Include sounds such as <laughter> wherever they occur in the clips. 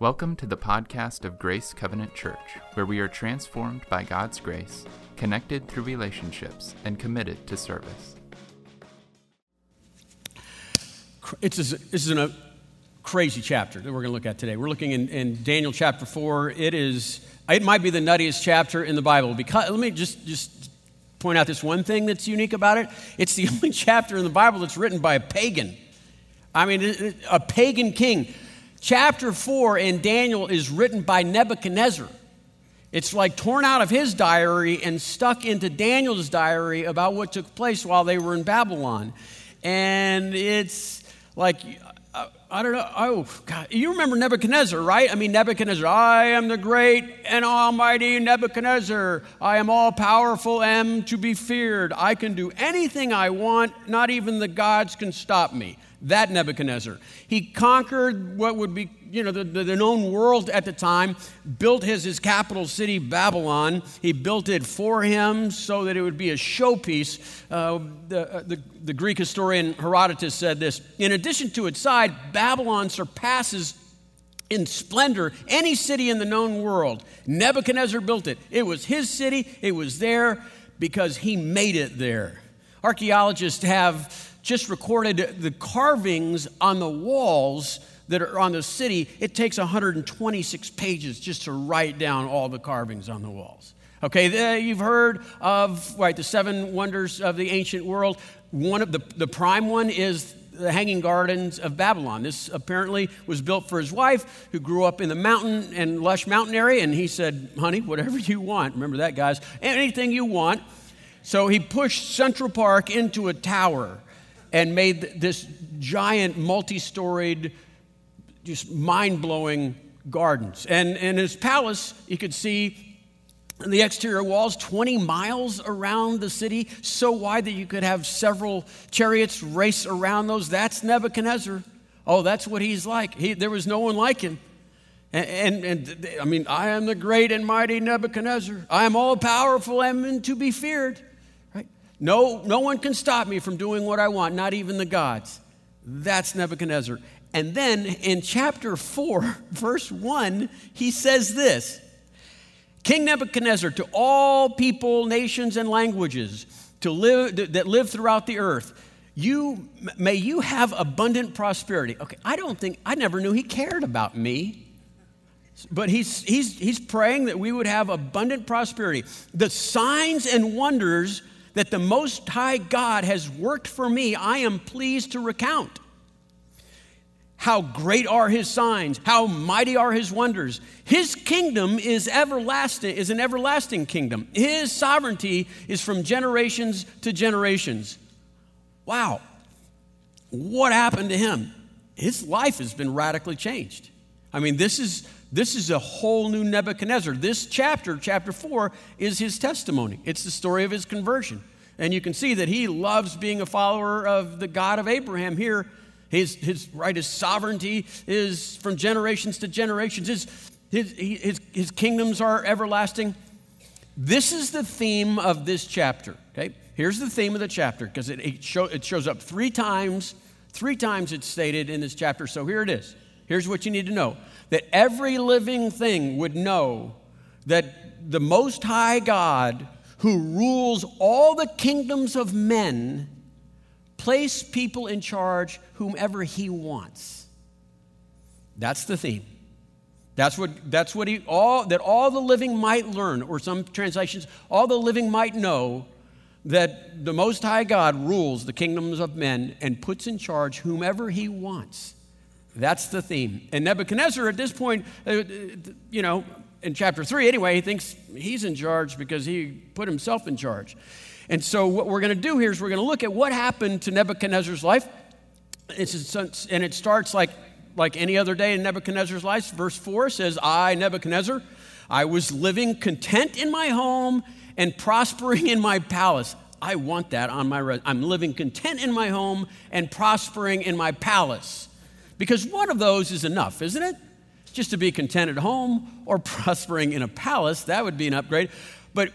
Welcome to the podcast of Grace Covenant Church, where we are transformed by God's grace, connected through relationships, and committed to service. It's a, this is a crazy chapter that we're going to look at today. We're looking in, in Daniel chapter 4. It is, it might be the nuttiest chapter in the Bible because, let me just, just point out this one thing that's unique about it. It's the <laughs> only chapter in the Bible that's written by a pagan. I mean, a pagan king. Chapter 4 in Daniel is written by Nebuchadnezzar. It's like torn out of his diary and stuck into Daniel's diary about what took place while they were in Babylon. And it's like, I, don't know. Oh, God. You remember Nebuchadnezzar, right? I mean, Nebuchadnezzar, I am the great and almighty Nebuchadnezzar. I am all powerful, am to be feared. I can do anything I want, not even the gods can stop me that Nebuchadnezzar. He conquered what would be, you know, the, the, known world at the time, built his, his capital city, Babylon. He built it for him so that it would be a showpiece. Uh, the, uh, the, the Greek historian Herodotus said this In addition to its size, Babylon surpasses in splendor any city in the known world. Nebuchadnezzar built it. It was his city, it was there because he made it there. Archaeologists have just recorded the carvings on the walls that are on the city. It takes 126 pages just to write down all the carvings on the walls. Okay, you've heard of right the seven wonders of the ancient world. One of the, the prime one is the Hanging Gardens of Babylon. This apparently was built for his wife, who grew up in the mountain and lush mountain area. And he said, "Honey, whatever you want. Remember that, guys? Anything you want." So he pushed Central Park into a tower and made this giant, multi storied, just mind blowing gardens. And, in his palace, you could see the exterior walls 20 miles around the city, so wide that you could have several chariots race around those. That's Nebuchadnezzar. Oh, that's what he's like. He, there was no one like him. And, and, and, I mean, I am the great and mighty Nebuchadnezzar. I am all powerful and to be feared. No, no one can stop me from doing what I want, not even the gods. That's Nebuchadnezzar. And then in chapter 4, <laughs> verse 1, he says this King Nebuchadnezzar, to all people, nations, and languages to live, that live throughout the earth, you, may you have abundant prosperity. Okay, I don't think, I never knew he cared about me. But he's, he's, he's praying that we would have abundant prosperity. The signs and wonders that the Most High God has worked for me, I am pleased to recount. How great are his signs, how mighty are his wonders. His kingdom is everlasting, is an everlasting kingdom. His sovereignty is from generations to generations. Wow. What happened to him? His life has been radically changed. I mean, this is this is a whole new Nebuchadnezzar. This chapter, chapter 4, is his testimony. It's the story of his conversion. And you can see that he loves being a follower of the God of Abraham here. His, his right, his sovereignty is from generations to generations. His, his, his, his kingdoms are everlasting. This is the theme of this chapter, okay? Here's the theme of the chapter because it, it, show, it shows up three times. Three times it's stated in this chapter. So here it is. Here's what you need to know that every living thing would know that the Most High God, who rules all the kingdoms of men, place people in charge whomever he wants. That's the theme. That's what, that's what he, all, that all the living might learn, or some translations, all the living might know that the Most High God rules the kingdoms of men and puts in charge whomever he wants. That's the theme. And Nebuchadnezzar, at this point, uh, you know, in chapter 3 anyway, he thinks he's in charge because he put himself in charge. And so, what we're going to do here is we're going to look at what happened to Nebuchadnezzar's life. And it starts like, like any other day in Nebuchadnezzar's life. Verse 4 says, I, Nebuchadnezzar, I was living content in my home and prospering in my palace. I want that on my res- I'm living content in my home and prospering in my palace. Because one of those is enough, isn't it? Just to be content at home or <laughs> prospering in a palace, that would be an upgrade. But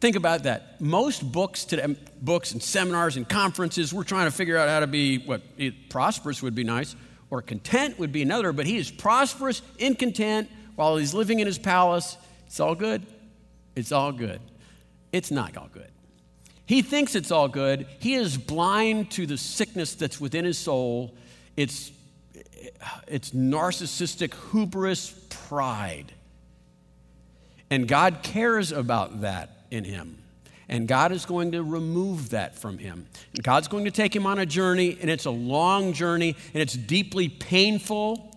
think about that. Most books today, books and seminars and conferences, we're trying to figure out how to be what prosperous would be nice, or content would be another, but he is prosperous in content while he's living in his palace. It's all good. It's all good. It's not all good. He thinks it's all good. He is blind to the sickness that's within his soul. It's, it's narcissistic hubris, pride. And God cares about that in him. And God is going to remove that from him. And God's going to take him on a journey, and it's a long journey, and it's deeply painful,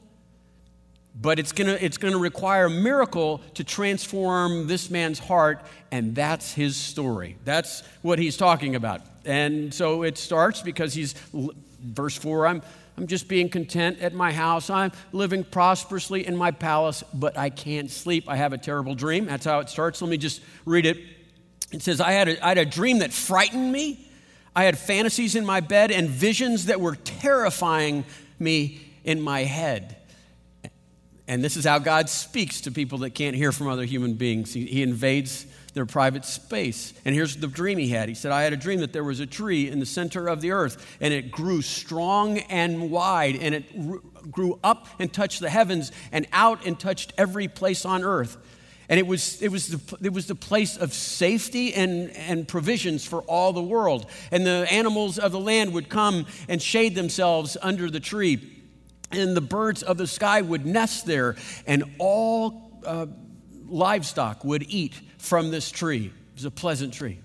but it's going to it's going to require a miracle to transform this man's heart, and that's his story. That's what he's talking about. And so it starts because he's, verse 4, I'm, I'm just being content at my house. I'm living prosperously in my palace, but I can't sleep. I have a terrible dream. That's how it starts. Let me just read it. It says, I had, a, I had a dream that frightened me. I had fantasies in my bed and visions that were terrifying me in my head. And this is how God speaks to people that can't hear from other human beings. He, he, invades their private space. And here's the dream he had. He said, I had a dream that there was a tree in the center of the earth, and it grew strong and wide, and it grew up and touched the heavens, and out and touched every place on earth. And it was, it was, the, it was the place of safety and, and provisions for all the world. And the animals of the land would come and shade themselves under the tree. And the birds of the sky would nest there. And all uh, livestock would eat from this tree. It was a pleasant tree.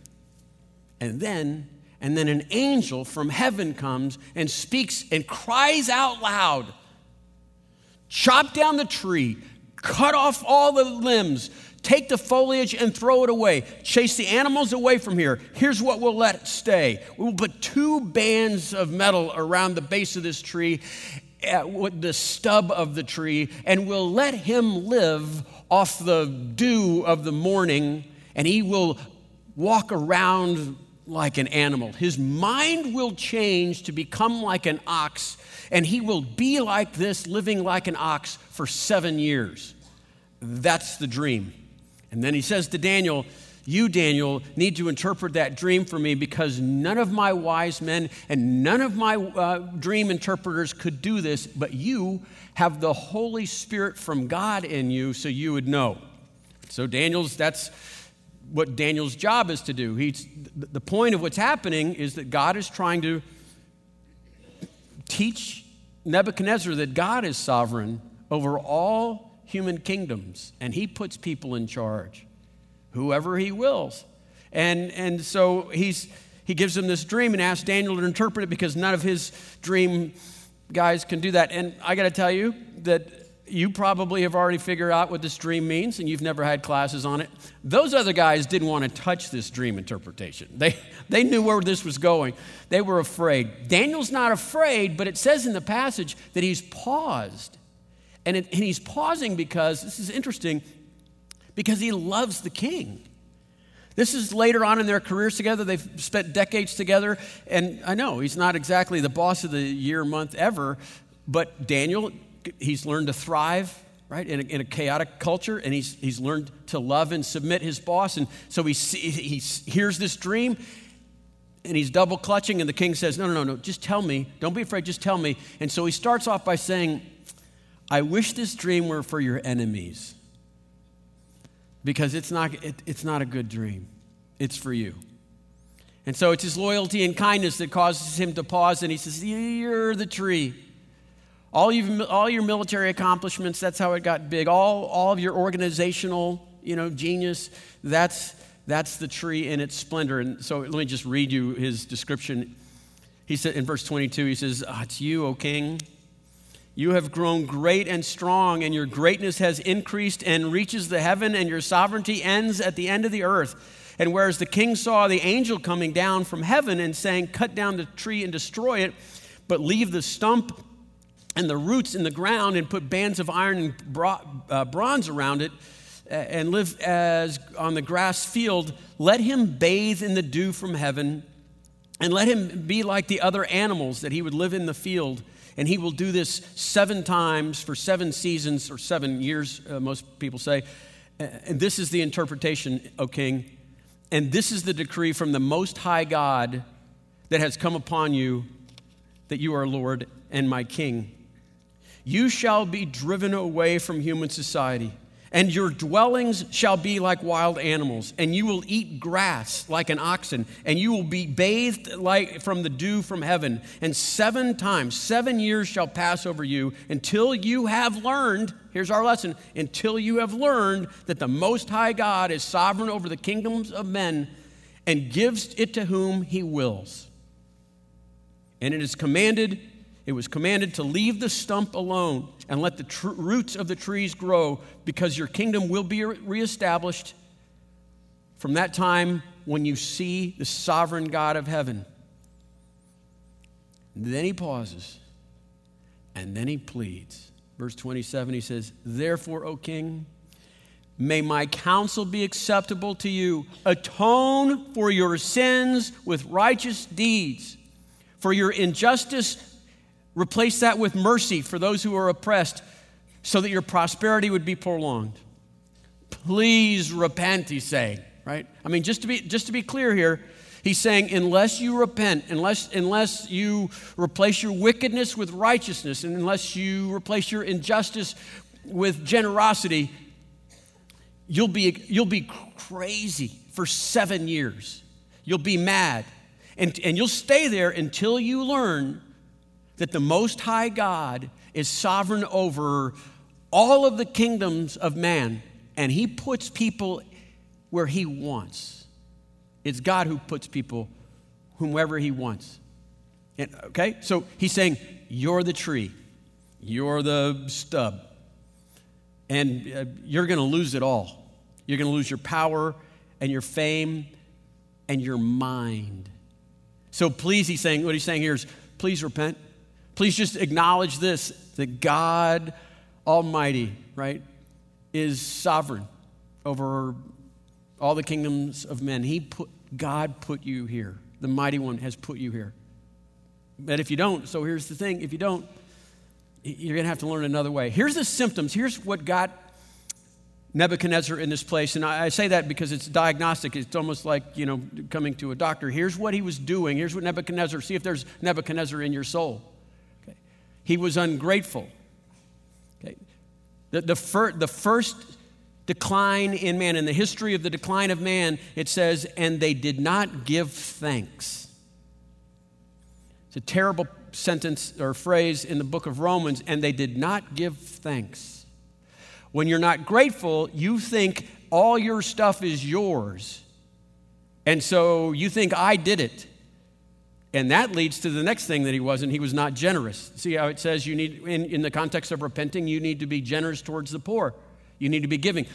And then, and then an angel from heaven comes and speaks and cries out loud Chop down the tree cut off all the limbs, take the foliage and throw it away, chase the animals away from here. Here's what we'll let stay we'll put two bands of metal around the base of this tree, at the stub of the tree, and we'll let him live off the dew of the morning, and he will walk around like an animal. His mind will change to become like an ox, and he will be like this, living like an ox for seven years. That's the dream. And then he says to Daniel, You, Daniel, need to interpret that dream for me because none of my wise men and none of my uh, dream interpreters could do this, but you have the Holy Spirit from God in you, so you would know. So, Daniel's, that's what Daniel's job is to do. He's, the point of what's happening is that God is trying to teach Nebuchadnezzar that God is sovereign over all human kingdoms, and he puts people in charge, whoever he wills. And, and so he's, he gives him this dream and asks Daniel to interpret it because none of his dream guys can do that. And I got to tell you that you probably have already figured out what this dream means and you've never had classes on it. Those other guys didn't want to touch this dream interpretation. They, they knew where this was going. They were afraid. Daniel's not afraid, but it says in the passage that he's paused and, it, and he's pausing because, this is interesting, because he loves the king. This is later on in their careers together. They've spent decades together. And I know he's not exactly the boss of the year, month ever, but Daniel, he's learned to thrive, right, in a, in a chaotic culture, and he's, he's learned to love and submit his boss. And so he, he hears this dream, and he's double clutching, and the king says, No, no, no, no, just tell me. Don't be afraid, just tell me. And so he starts off by saying, I wish this dream were for your enemies because it's not, it, it's not a good dream. It's for you. And so it's his loyalty and kindness that causes him to pause and he says, You're the tree. All, you've, all your military accomplishments, that's how it got big. All, all of your organizational you know, genius, that's, that's the tree in its splendor. And so let me just read you his description. He said in verse 22, he says, oh, It's you, O king you have grown great and strong, and your greatness has increased and reaches the heaven, and your sovereignty ends at the end of the earth. And whereas the king saw the angel coming down from heaven and saying, Cut down the tree and destroy it, but leave the stump and the roots in the ground and put bands of iron and uh, bronze around it and live as on the grass field, let him bathe in the dew from heaven and let him be like the other animals that he would live in the field and he will do this seven times for seven seasons or seven years, uh, most people say. And this is the interpretation, O king. And this is the decree from the Most High God that has come upon you that you are Lord and my King. You shall be driven away from human society, and your dwellings shall be like wild animals, and you will eat grass like an oxen, and you will be bathed like from the dew from heaven. And seven times, seven years shall pass over you until you have learned, here's our lesson, until you have learned that the Most High God is sovereign over the kingdoms of men and gives it to whom he wills. And it is commanded it was commanded to leave the stump alone and let the tr- roots of the trees grow because your kingdom will be reestablished from that time when you see the sovereign God of heaven. then he pauses and then he pleads. Verse 27, he says, Therefore, O king, may my counsel be acceptable to you. Atone for your sins with righteous deeds, for your injustice Replace that with mercy for those who are oppressed so that your prosperity would be prolonged. Please repent, he's saying, right? I mean, just to be, just to be clear here, he's saying, unless you repent, unless, unless you replace your wickedness with righteousness, and unless you replace your injustice with generosity, you'll be, you'll be crazy for seven years. You'll be mad. And, and you'll stay there until you learn that the Most High God is sovereign over all of the kingdoms of man, and He puts people where He wants. It's God who puts people whomever He wants. And, okay? So He's saying, You're the tree, you're the stub, and uh, you're going to lose it all. You're going to lose your power and your fame and your mind. So please, he's saying, what he's saying here is, please repent Please just acknowledge this that God Almighty, right, is sovereign over all the kingdoms of men. He put, God put you here. The mighty one has put you here. But if you don't, so here's the thing if you don't, you're going to have to learn another way. Here's the symptoms. Here's what got Nebuchadnezzar in this place. And I, say that because it's diagnostic. It's almost like, you know, coming to a doctor. Here's what he was doing. Here's what Nebuchadnezzar, see if there's Nebuchadnezzar in your soul. He was ungrateful. Okay. The, the, fir- the first decline in man, in the history of the decline of man, it says, and they did not give thanks. It's a terrible sentence or phrase in the book of Romans, and they did not give thanks. When you're not grateful, you think all your stuff is yours. And so you think, I did it. And that leads to the next thing that he wasn't. He was not generous. See how it says you need, in, in the context of repenting, you need to be generous towards the poor. You need to be giving.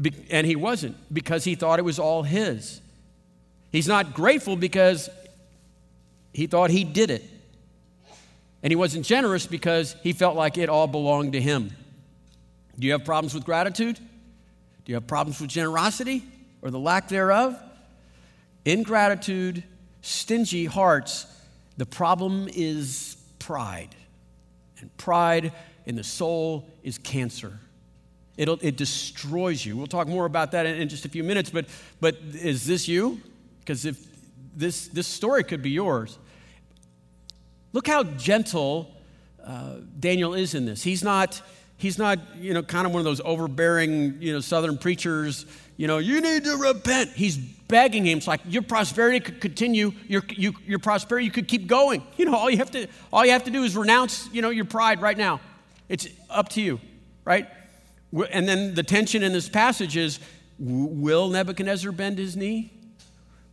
Be, and he wasn't because he thought it was all his. He's not grateful because he thought he did it. And he wasn't generous because he felt like it all belonged to him. Do you have problems with gratitude? Do you have problems with generosity or the lack thereof? Ingratitude stingy hearts, the problem is pride. And pride in the soul is cancer. It'll, it destroys you. We'll talk more about that in, in just a few minutes, but, but is this you? Because if this, this story could be yours. Look how gentle uh, Daniel is in this. He's not, he's not, you know, kind of one of those overbearing, you know, southern preachers, you know, you need to repent. He's begging him. It's like your prosperity could continue. Your, you, your prosperity, you could keep going. <laughs> You know, all you have to, all you have to do is renounce, you know, your pride right now. It's up to you, right? And then the tension in this passage is, will Nebuchadnezzar bend his knee?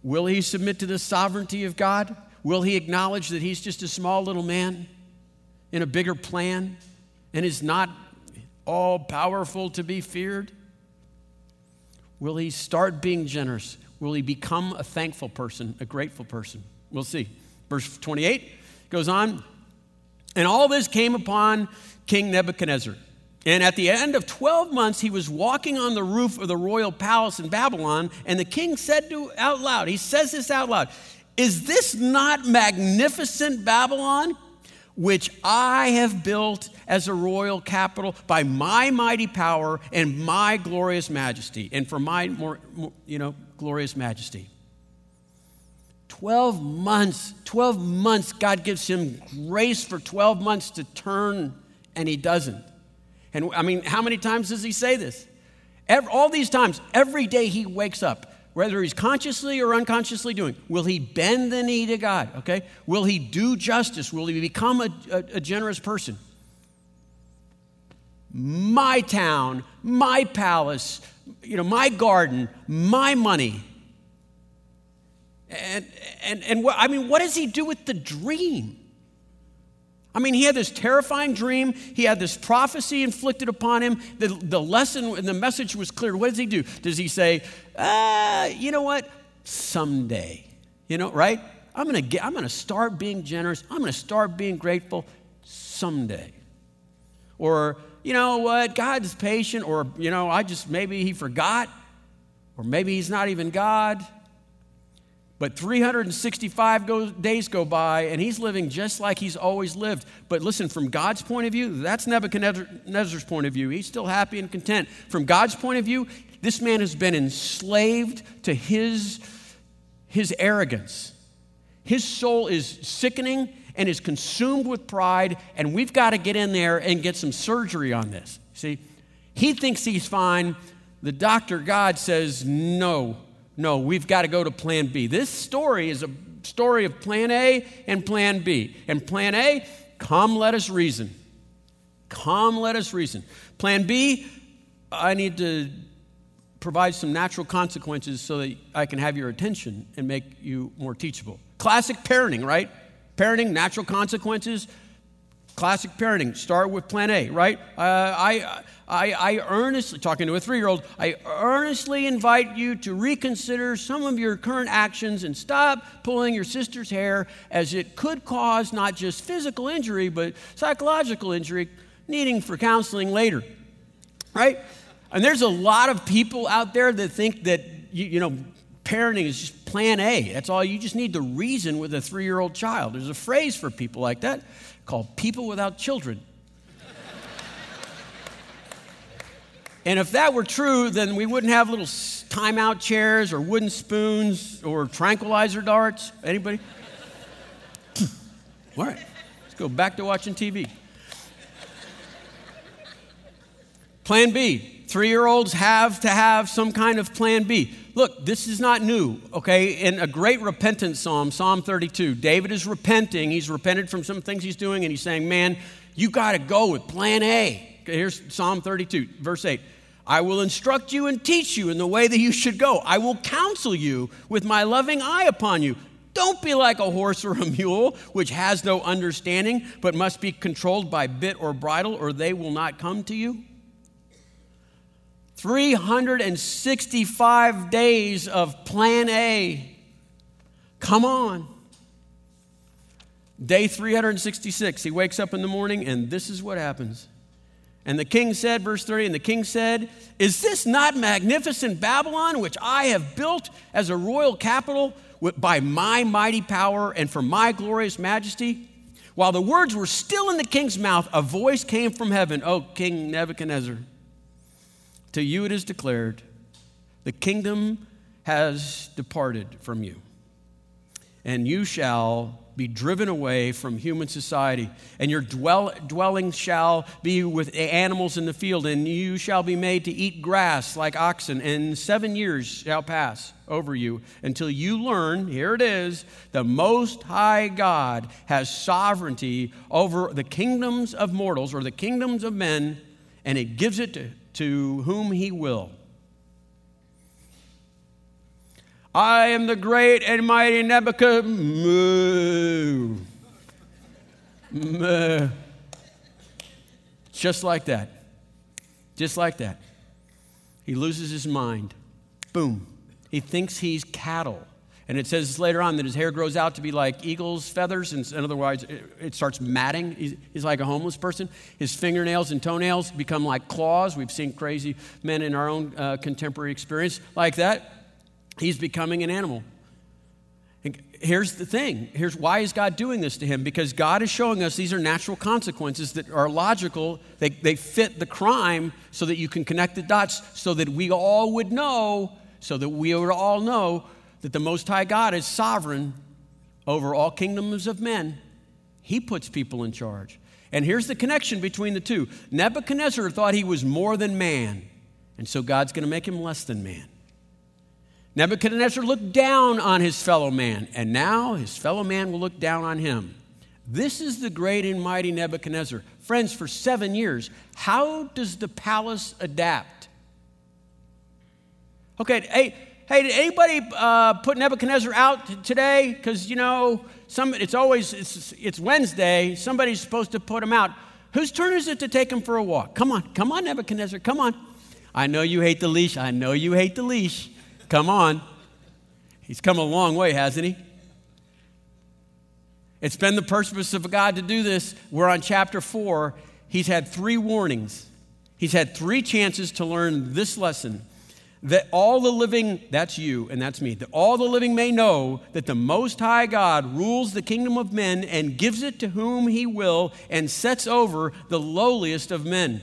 Will he submit to the sovereignty of God? Will he acknowledge that he's just a small little man in a bigger plan and is not all powerful to be feared? Will he start being generous? Will he become a thankful person, a grateful person? We'll see. Verse 28 goes on. And all this came upon King Nebuchadnezzar. And at the end of 12 months, he was walking on the roof of the royal palace in Babylon, and the king said to out loud, he says this out loud, Is this not magnificent Babylon? Which I have built as a royal capital by my mighty power and my glorious majesty, and for my more, you know, glorious majesty. 12 months, 12 months, God gives him grace for 12 months to turn and he doesn't. And I mean, how many times does he say this? Every, all these times, every day he wakes up, whether he's consciously or unconsciously doing, will he bend the knee to God? Okay? Will he do justice? Will he become a, a, a generous person? My town, my palace, you know, my garden, my money. And, and, and what, I mean, what does he do with the dream? I mean, he had this terrifying dream. He had this prophecy inflicted upon him. The, the lesson and the message was clear. What does he do? Does he say, uh, you know what? Someday. You know, right? I'm gonna get, I'm gonna start being generous. I'm gonna start being grateful someday. Or, you know what, God's patient, or, you know, I just, maybe he forgot, or maybe he's not even God. But 365 go, days go by, and he's living just like he's always lived. But listen, from God's point of view, that's Nebuchadnezzar's point of view. He's still happy and content. From God's point of view, this man has been enslaved to his, his arrogance. His soul is sickening and is consumed with pride, and we've got to get in there and get some surgery on this. See, he thinks he's fine. The doctor, God, says, no, no, we've got to go to plan B. This story is a story of plan A and plan B. And plan A, come let us reason. Come let us reason. Plan B, I need to provide some natural consequences so that I can have your attention and make you more teachable. Classic parenting, right? Parenting, natural consequences, Classic parenting. Start with plan A, right? Uh, I, I, I earnestly, talking to a three year old, I earnestly invite you to reconsider some of your current actions and stop pulling your sister's hair as it could cause not just physical injury, but psychological injury, needing for counseling later, right? And there's a lot of people out there that think that, you, you know, parenting is just plan A. That's all. You just need to reason with a three year old child. There's a phrase for people like that called People Without Children. and if that were true, then we wouldn't have little timeout chairs or wooden spoons or tranquilizer darts. Anybody? <laughs> All right, let's go back to watching TV. Plan B three year olds have to have some kind of plan B. Look, this is not new, okay? In a great repentance psalm, Psalm 32, David is repenting. He's repented from some things he's doing, and he's saying, Man, you got to go with plan A. Okay, here's Psalm 32, verse 8. I will instruct you and teach you in the way that you should go. I will counsel you with my loving eye upon you. Don't be like a horse or a mule, which has no understanding, but must be controlled by bit or bridle, or they will not come to you. 365 days of plan A. Come on. Day 366, he wakes up in the morning, and this is what happens. And the king said, verse 30, and the king said, Is this not magnificent Babylon, which I have built as a royal capital by my mighty power and for my glorious majesty? While the words were still in the king's mouth, a voice came from heaven, O King Nebuchadnezzar. To you it is declared, the kingdom has departed from you, and you shall be driven away from human society, and your dwell, dwelling shall be with animals in the field, and you shall be made to eat grass like oxen, and seven years shall pass over you until you learn here it is the Most High God has sovereignty over the kingdoms of mortals or the kingdoms of men, and it gives it to to whom he will. I am the great and mighty Nebuchadnezzar. Just like that. Just like that. He loses his mind. Boom. He thinks he's cattle. And it says later on that his hair grows out to be like eagle's feathers, and in other words, it, starts matting. He's, he's, like a homeless person. His fingernails and toenails become like claws. We've seen crazy men in our own uh, contemporary experience like that. He's becoming an animal. And here's the thing here's why is God doing this to him? Because God is showing us these are natural consequences that are logical. They, they fit the crime so that you can connect the dots so that we all would know, so that we would all know that the Most High God is sovereign over all kingdoms of men. He puts people in charge. And here's the connection between the two Nebuchadnezzar thought he was more than man, and so God's going to make him less than man. Nebuchadnezzar looked down on his fellow man, and now his fellow man will look down on him. This is the great and mighty Nebuchadnezzar. Friends, for seven years, how does the palace adapt? Okay, hey, hey, did anybody uh, put Nebuchadnezzar out today? Because, you know, some, it's always, it's, it's Wednesday, somebody's supposed to put him out. Whose turn is it to take him for a walk? Come on, come on, Nebuchadnezzar, come on. I know you hate the leash. I know you hate the leash. Come on. He's come a long way, hasn't he? It's been the purpose of God to do this. We're on chapter four. He's had three warnings. He's had three chances to learn this lesson that all the living, that's you and that's me, that all the living may know that the Most High God rules the kingdom of men and gives it to whom he will and sets over the lowliest of men.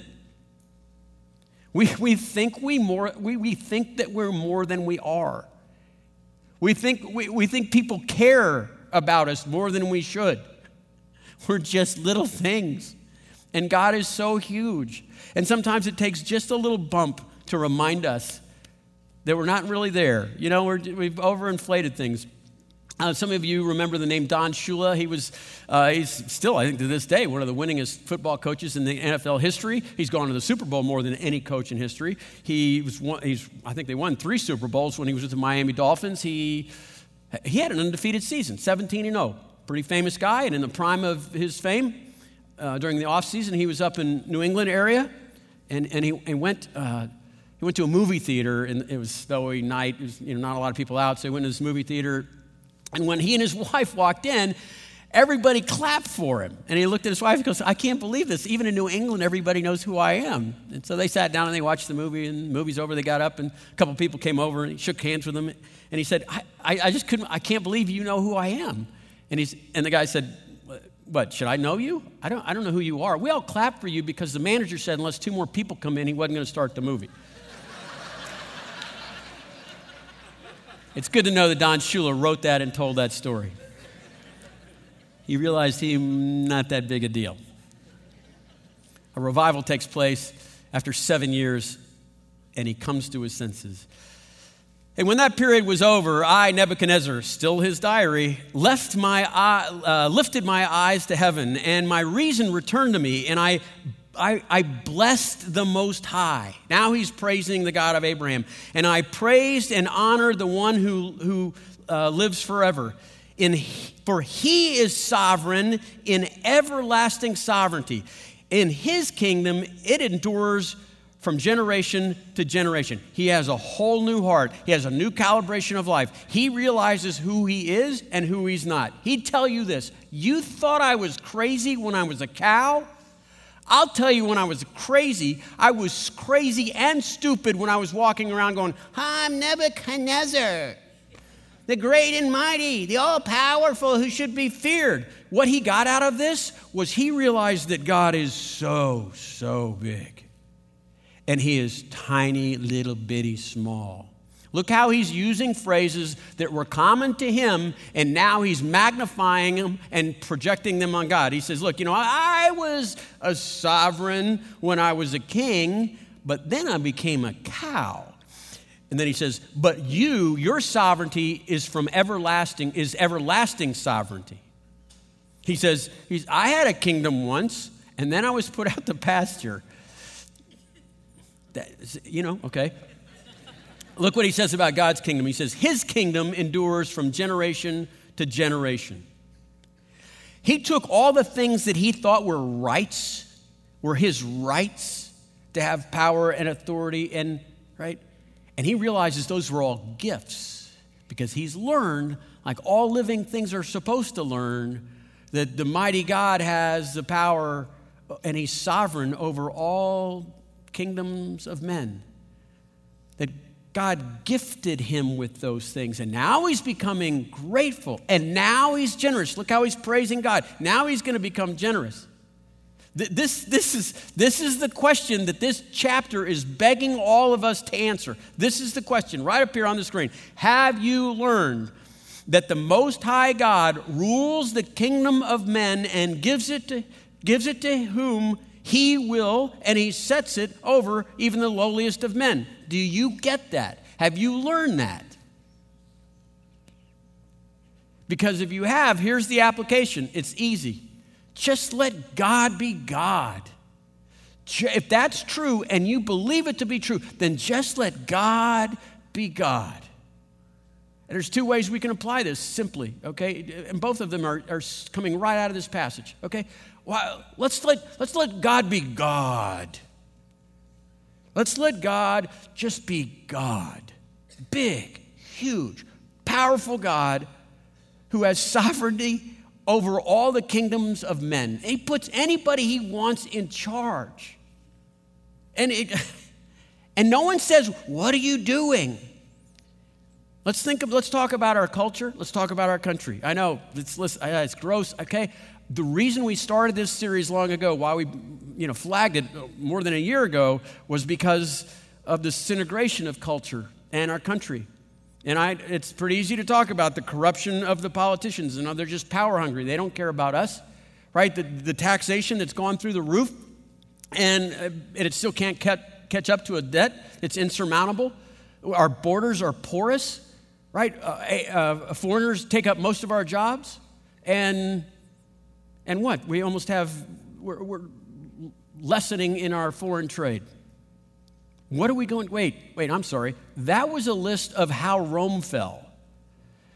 We, we, think we, more, we, we think that we're more than we are. We think, we, we think people care about us more than we should. <laughs> We're just little things. And God is so huge. And sometimes it takes just a little bump to remind us that we're not really there. You know, we have overinflated things. Uh, some of you remember the name Don Shula. He was, uh, he's still, I think, to this day, one of the winningest football coaches in the NFL history. He's gone to the Super Bowl more than any coach in history. He was, one, he's, I think they won three Super Bowls when he was with the Miami Dolphins. He, he had an undefeated season, 17 and 0. Pretty famous guy, and in the prime of his fame, uh, during the offseason, he was up in New England area, and, and he, he went he went to a movie theater, and it was snowy night. Was, you know, not a lot of people out, so he went to this movie theater and when he and his <laughs> wife walked in, everybody clapped for him. And he looked at his wife and goes, I can't believe this. Even in New England, everybody knows who I am. And so they sat down and they watched the movie, and the movie's over. They got up, and a couple people came over and he shook hands with them. And he said, I, I, I just couldn't, I can't believe you know who I am. And, he's, and the guy said, What, should I know you? I don't, I don't know who you are. We all clapped for you because the manager said, unless two more people come in, he wasn't going to start the movie. It's good to know that Don Shula wrote that and told that story. He realized he not that big a deal. A revival takes place after seven years, and he comes to his senses. And when that period was over, I, Nebuchadnezzar, still his diary, left my eye, uh, lifted my eyes to heaven, and my reason returned to me, and I I, I, blessed the Most High. Now he's praising the God of Abraham. And I praised and honored the one who, who uh, lives forever. In, for he is sovereign in everlasting sovereignty. In his kingdom, it endures from generation to generation. He has a whole new heart. He has a new calibration of life. He realizes who he is and who he's not. He'd tell you this You thought I was crazy when I was a cow? I'll tell you when I was crazy, I was crazy and stupid when I was walking around going, I'm Nebuchadnezzar, the great and mighty, the all powerful who should be feared. What he got out of this was he realized that God is so, so big. And he is tiny, little bitty, small. Look how he's using phrases that were common to him, and now he's magnifying them and projecting them on God. He says, Look, you know, I was a sovereign when I was a king, but then I became a cow. And then he says, But you, your sovereignty is from everlasting, is everlasting sovereignty. He says, I had a kingdom once, and then I was put out to pasture. That, you know, okay. Look what he says about God's kingdom. He says, His kingdom endures from generation to generation. He took all the things that he thought were rights, were his rights to have power and authority, and right? And he realizes those were all gifts because he's learned, like all living things are supposed to learn, that the mighty God has the power and he's sovereign over all kingdoms of men. That God gifted him with those things. And now he's becoming grateful. And now he's generous. Look how he's praising God. Now he's going to become generous. This, this, is, this is the question that this chapter is begging all of us to answer. This is the question right up here on the screen. Have you learned that the Most High God rules the kingdom of men and gives it to, gives it to whom he will, and he sets it over even the lowliest of men. Do you get that? Have you learned that? Because if you have, here's the application it's easy. Just let God be God. If that's true and you believe it to be true, then just let God be God. And there's two ways we can apply this simply, okay? And both of them are, are coming right out of this passage, okay? Well, let's let, let's let God be God. Let's let God just be God. Big, huge, powerful God who has sovereignty over all the kingdoms of men. He puts anybody he wants in charge. And, it, <laughs> and no one says, What are you doing? Let's think of, let's talk about our culture. Let's talk about our country. I know it's, it's gross, okay? The reason we started this series long ago, why we you know, flagged it more than a year ago, was because of the disintegration of culture and our country. And I, it's pretty easy to talk about the corruption of the politicians. You know, they're just power hungry. They don't care about us, right? The, the taxation that's gone through the roof, and, uh, and it still can't catch, up to a debt that's insurmountable. Our borders are porous, right? Uh, uh, foreigners take up most of our jobs, and and what? We almost have we're, we're lessening in our foreign trade. What are we going? Wait, wait, I'm sorry. That was a list of how Rome fell.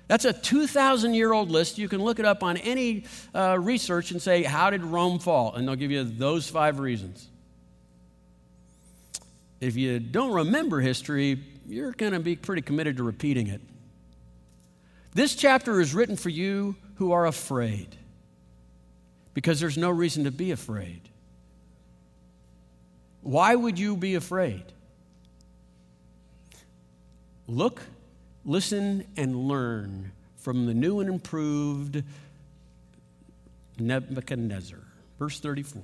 That's a 2,000 year old list. You can look it up on any uh, research and say, How did Rome fall? And they'll give you those five reasons. If you don't remember history, you're going to be pretty committed to repeating it. This chapter is written for you who are afraid because there's no reason to be afraid. Why would you be afraid? Look, listen, and learn from the new and improved Nebuchadnezzar. Verse 34.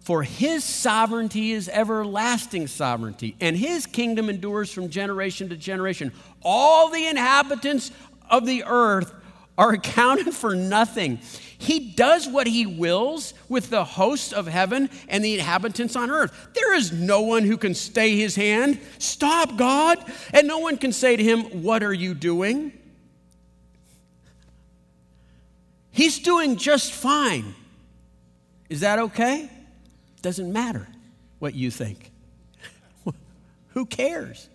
For his sovereignty is everlasting sovereignty, and his kingdom endures from generation to generation. All the inhabitants of the earth are accounted for nothing. He does what he wills with the hosts of heaven and the inhabitants on earth. There is no one who can stay his hand. Stop, God. And no one can say to him, What are you doing? He's doing just fine. Is that okay? Doesn't matter what you think. <laughs> Who cares?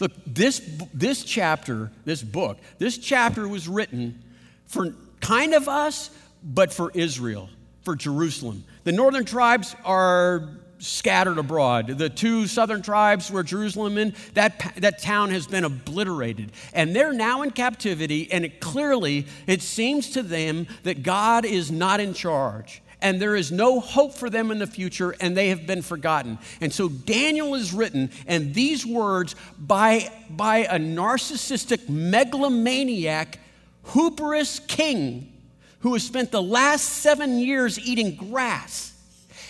Look, this, this chapter, this book, this chapter was written for kind of us, but for Israel, for Jerusalem. The northern tribes are scattered abroad. The two southern tribes where Jerusalem in, that, that town has been obliterated. And they're now in captivity, and it clearly, it seems to them that God is not in charge and there is no hope for them in the future, and they have been forgotten. And so Daniel is written, and these words by, by a narcissistic megalomaniac, hubris king who has spent the last seven years eating grass.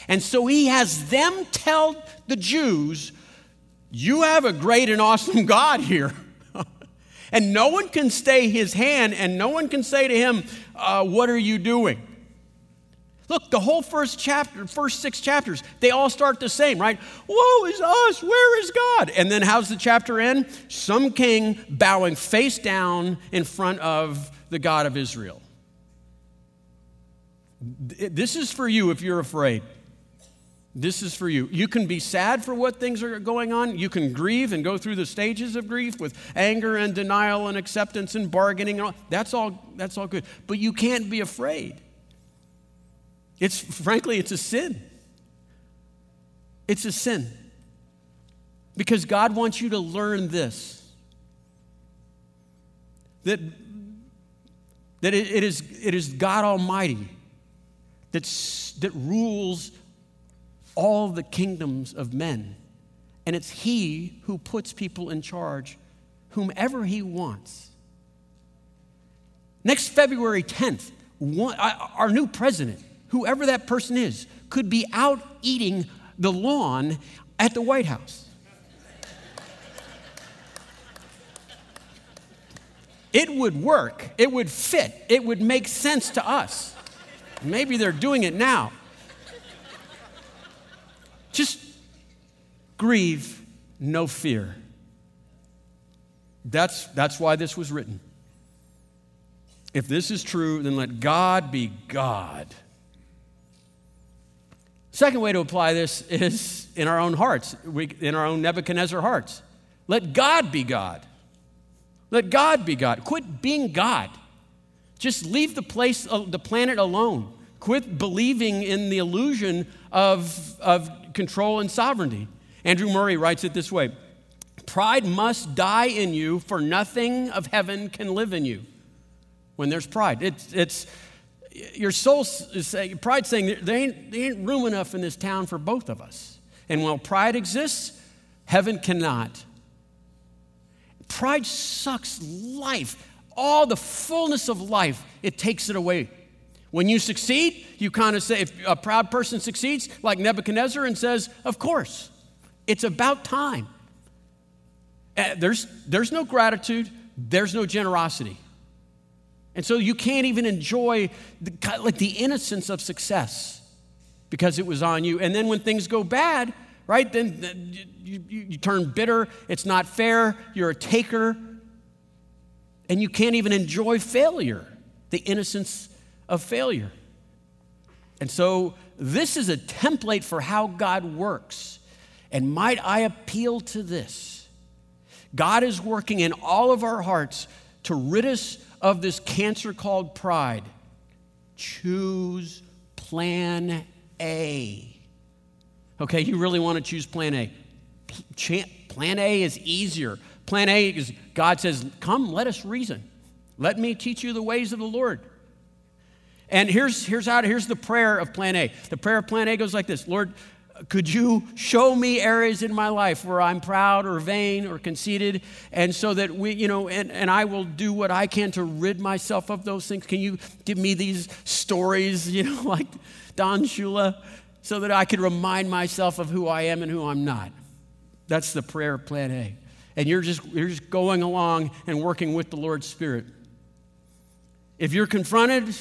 And so he has them tell the Jews, You have a great and awesome <laughs> God here. <laughs> and no one can stay his hand, and no one can say to him, uh, What are you doing? Look, the whole first chapter, first six chapters, they all start the same, right? Woe is us, where is God? And then how's the chapter end? Some king bowing face down in front of the God of Israel. This is for you if you're afraid. This is for you. You can be sad for what things are going on. You can grieve and go through the stages of grief with anger and denial and acceptance and bargaining. And all. That's all. That's all good. But you can't be afraid it's frankly, it's a sin. It's a sin. Because God wants you to learn this that, that it, it, is, it is God Almighty that's, that rules all the kingdoms of men. And it's He who puts people in charge, whomever He wants. Next February 10th, one, uh, our new president whoever that person is, could be out eating the lawn at the White House. It would work, it would fit, it would make sense to us. Maybe they're doing it now. Just grieve, no fear. That's, that's why this was written. If this is true, then let God be God. Second way to apply this is in our own hearts, we, in our own Nebuchadnezzar hearts. Let God be God. Let God be God. Quit being God. Just leave the place, uh, the planet alone. Quit believing in the illusion of, of control and sovereignty. Andrew Murray writes it this way Pride must die in you, for nothing of heaven can live in you when there's pride. It's, it's your soul is saying, pride saying, there ain't, there ain't room enough in this town for both of us. And while pride exists, heaven cannot. Pride sucks life, all the fullness of life, it takes it away. When you succeed, you kind of say, if a proud person succeeds, like Nebuchadnezzar, and says, Of course, it's about time. Uh, there's, there's no gratitude, there's no generosity. And so you can't even enjoy the, like the innocence of success because it was on you. And then when things go bad, right, then, you, you, you turn bitter. It's not fair. You're a taker. And you can't even enjoy failure, the innocence of failure. And so this is a template for how God works. And might I appeal to this? God is working in all of our hearts to rid us of this cancer called pride, choose plan A. Okay, you really want to choose plan A. Plan A is easier. Plan A is God says, Come, let us reason. Let me teach you the ways of the Lord. And here's, here's, how, here's the prayer of plan A. The prayer of plan A goes like this Lord, could you show me areas in my life where I'm proud or vain or conceited? And so that we, you know, and, and I will do what I can to rid myself of those things. Can you give me these stories, <laughs> you know, like Don Shula, so that I could remind myself of who I am and who I'm not? That's the prayer plan A. And you're just, you're just going along and working with the Lord's Spirit. If you're confronted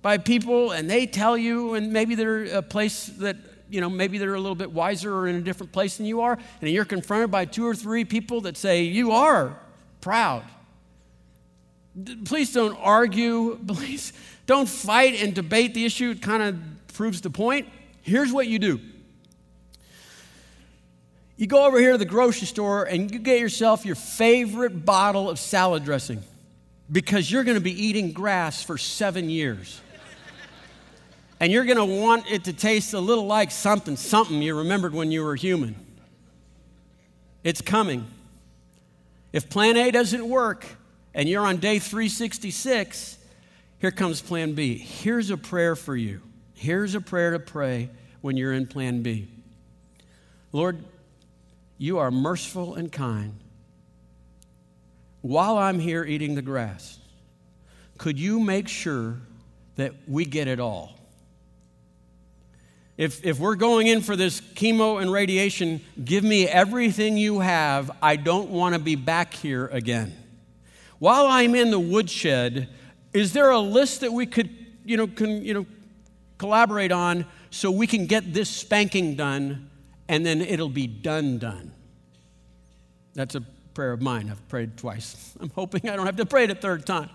by people and they tell you, and maybe they're a place that you know, maybe they're a little bit wiser or in a different place than you are, and you're confronted by two or three people that say, You are proud. Please don't argue. <laughs> Please don't fight and debate the issue. It kind of proves the point. Here's what you do you go over here to the grocery store and you get yourself your favorite bottle of salad dressing because you're going to be eating grass for seven years and you're going to want it to taste a little like something, something you remembered when you were human. It's coming. If plan A doesn't work and you're on day 366, here comes plan B. Here's a prayer for you. Here's a prayer to pray when you're in plan B. Lord, you are merciful and kind. While I'm here eating the grass, could you make sure that we get it all? If, if we're going in for this chemo and radiation, give me everything you have. I don't want to be back here again. While I'm in the woodshed, is there a list that we could, you know, can, you know, collaborate on so we can get this spanking done and then it'll be done done? That's a prayer of mine. I've prayed twice. <laughs> I'm hoping I don't have to pray it a third time.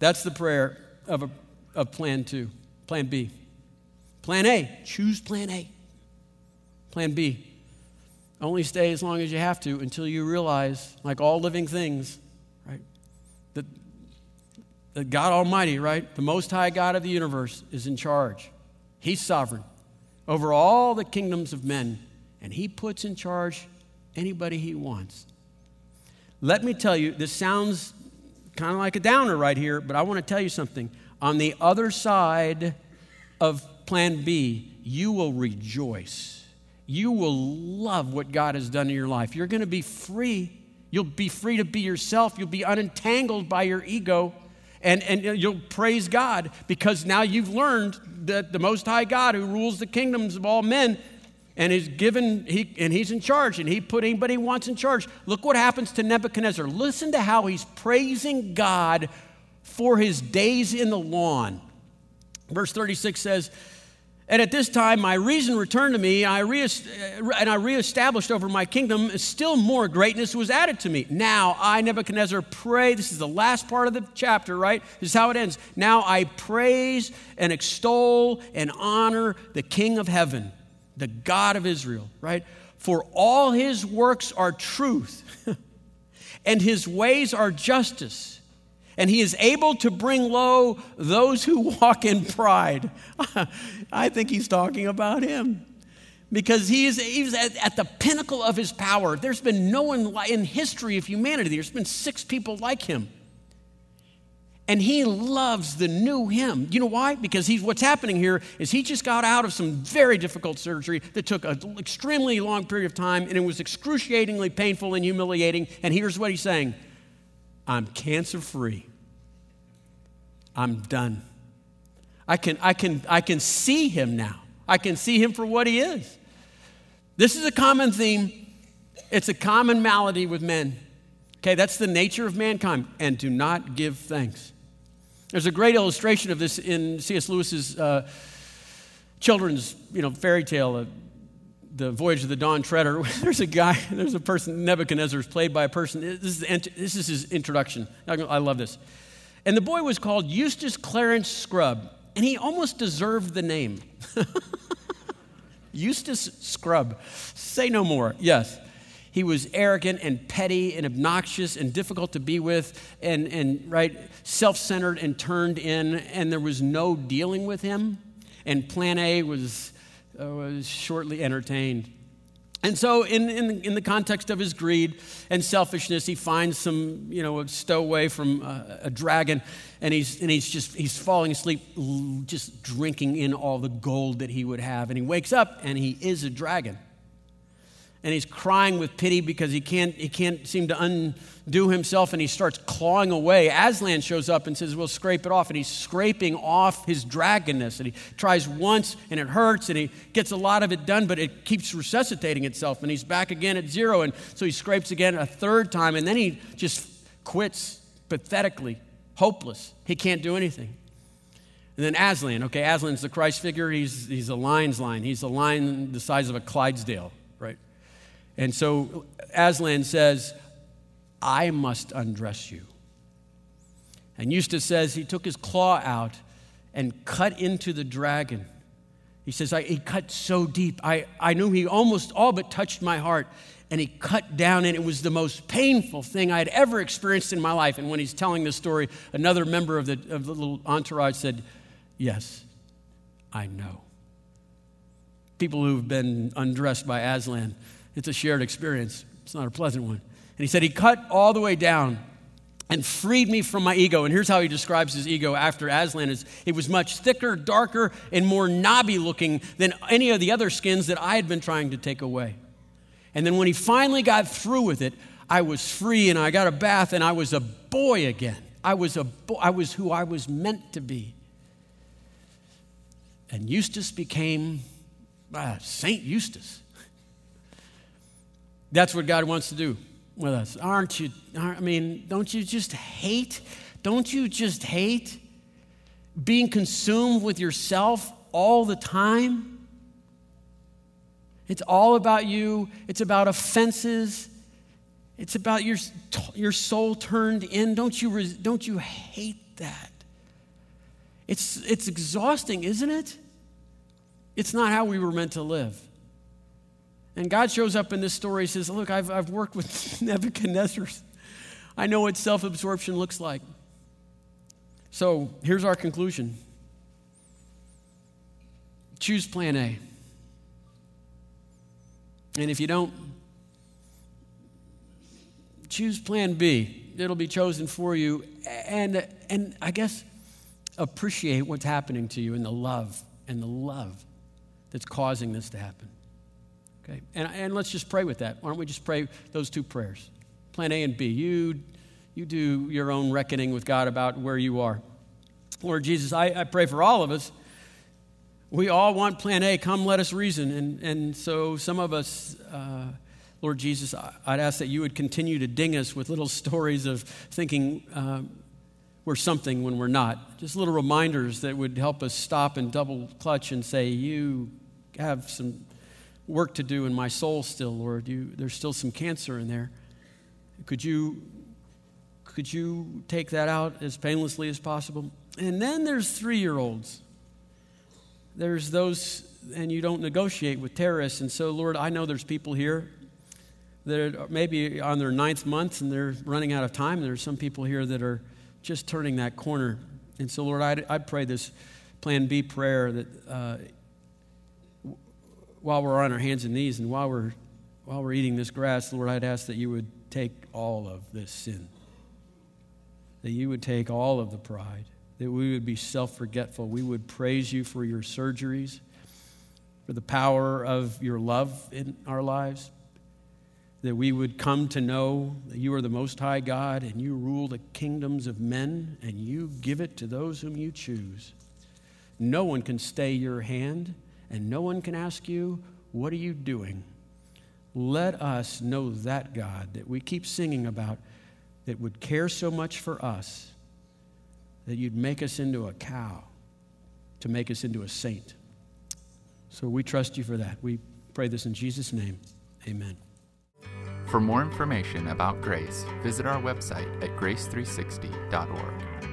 That's the prayer of, a, of plan two, plan B. Plan A, choose plan A. Plan B, only stay as long as you have to until you realize, like all living things, right, that, that God Almighty, right, the Most High God of the universe, is in charge. He's sovereign over all the kingdoms of men, and He puts in charge anybody He wants. Let me tell you, this sounds kind of like a downer right here, but I want to tell you something. On the other side of plan B, you will rejoice. You will love what God has done in your life. You're going to be free. You'll be free to be yourself. You'll be unentangled by your ego. And, and you'll praise God because now you've learned that the Most High God, who rules the kingdoms of all men, and is given, he, and he's in charge, and he put anybody he wants in charge. Look what happens to Nebuchadnezzar. Listen to how he's praising God for his days in the lawn. Verse 36 says, and at this time, my reason returned to me, and I reestablished over my kingdom. Still more greatness was added to me. Now I, Nebuchadnezzar, pray. This is the last part of the chapter, right? This is how it ends. Now I praise and extol and honor the King of heaven, the God of Israel, right? For all his works are truth, <laughs> and his ways are justice and he is able to bring low those who walk in pride. <laughs> I think he's talking about him because he is he's at, at, the pinnacle of his power. There's been no one in history of humanity, there's been six people like him. And he loves the new him. You know why? Because he's what's happening here is he just got out of some very difficult surgery that took an extremely long period of time and it was excruciatingly painful and humiliating. And here's what he's saying I'm cancer free. I'm done. I can, I, can, I can see him now. I can see him for what he is. This is a common theme. It's a common malady with men. Okay, that's the nature of mankind. And do not give thanks. There's a great illustration of this in C.S. Lewis's uh, children's, you know, fairy tale, uh, the Voyage of the Dawn Treader. <laughs> there's a guy, there's a person, Nebuchadnezzar is played by a person. This is, this is his introduction. I love this. And the boy was called Eustace Clarence Scrubb, and he almost deserved the name. <laughs> Eustace Scrubb. Say no more. Yes. He was arrogant and petty and obnoxious and difficult to be with and, and right, self centered and turned in, and there was no dealing with him. And Plan A was, Uh, was shortly entertained. And so, in, in, in, the context of his greed and selfishness, he finds some, you know, a stowaway from a, a dragon, and he's, and he's just, he's falling asleep, just drinking in all the gold that he would have. And he wakes up, and he is a dragon and he's crying with pity because he can't, he can't seem to undo himself and he starts clawing away. Aslan shows up and says, We'll scrape it off. And he's scraping off his dragonness. And he tries once and it hurts and he gets a lot of it done, but it keeps resuscitating itself. And he's back again at zero. And so he scrapes again a third time and then he just quits pathetically, hopeless. He can't do anything. And then Aslan, okay, Aslan's the Christ figure. He's, he's a lion's line. He's a lion the size of a Clydesdale? And so Aslan says, I must undress you. And Eustace says he took his claw out and cut into the dragon. He says, I, he cut so deep. I, I knew he almost all but touched my heart. And he cut down, and it was the most painful thing I had ever experienced in my life. And when he's telling this story, another member of the, of the little entourage said, Yes, I know. People who've been undressed by Aslan it's a shared experience, it's not a pleasant one. And he said, He cut all the way down and freed me from my ego. And here's how he describes his ego after Aslan is it was much thicker, darker, and more knobby looking than any of the other skins that I had been trying to take away. And then when he finally got through with it, I was free and I got a bath and I was a boy again. I was a bo- I was who I was meant to be. And Eustace became uh, Saint Eustace. That's what God wants to do with us. Aren't you? I mean, don't you just hate? Don't you just hate being consumed with yourself all the time? It's all about you, it's about offenses. It's about your, your soul turned in. Don't you, don't you hate that? It's, it's exhausting, isn't it? It's not how we were meant to live. And God shows up in this story. He says, Look, I've, I've worked with <laughs> Nebuchadnezzar. I know what self absorption looks like. So here's our conclusion choose plan A. And if you don't, choose plan B. It'll be chosen for you. And, and I guess appreciate what's happening to you and the love and the love that's causing this to happen. Okay, and, and let's just pray with that. Why don't we just pray those two prayers? Plan A and B. You, you do your own reckoning with God about where you are. Lord Jesus, I, I pray for all of us. We all want plan A. Come, let us reason. And, and so some of us, uh, Lord Jesus, I'd ask that you would continue to ding us with little <laughs> stories of thinking. Um, we're something when we're not. Just little reminders that would help us stop and double clutch and say, You have some work to do in my soul still, Lord. You, there's still some cancer in there. Could you, could you take that out as painlessly as possible? And then there's three year olds. There's those, and you don't negotiate with terrorists. And so, Lord, I know there's people here that are maybe on their ninth month and they're running out of time. There's some people here that are just turning that corner. And so, Lord, I'd pray this plan B prayer that uh, while we're on our hands and knees and while we're, while we're eating this grass, Lord, I'd ask that you would take all of this sin, that you would take all of the pride, that we would be self forgetful. We would praise you for your surgeries, for the power of your love in our lives, that we would come to know that you are the Most High God and you rule the kingdoms of men and you give it to those whom you choose. No one can stay your hand and no one can ask you, What are you doing? Let us know that God that we keep singing about that would care so much for us that you'd make us into a cow to make us into a saint. So we trust you for that. We pray this in Jesus' name. Amen. For more information about Grace, visit our website at grace360.org.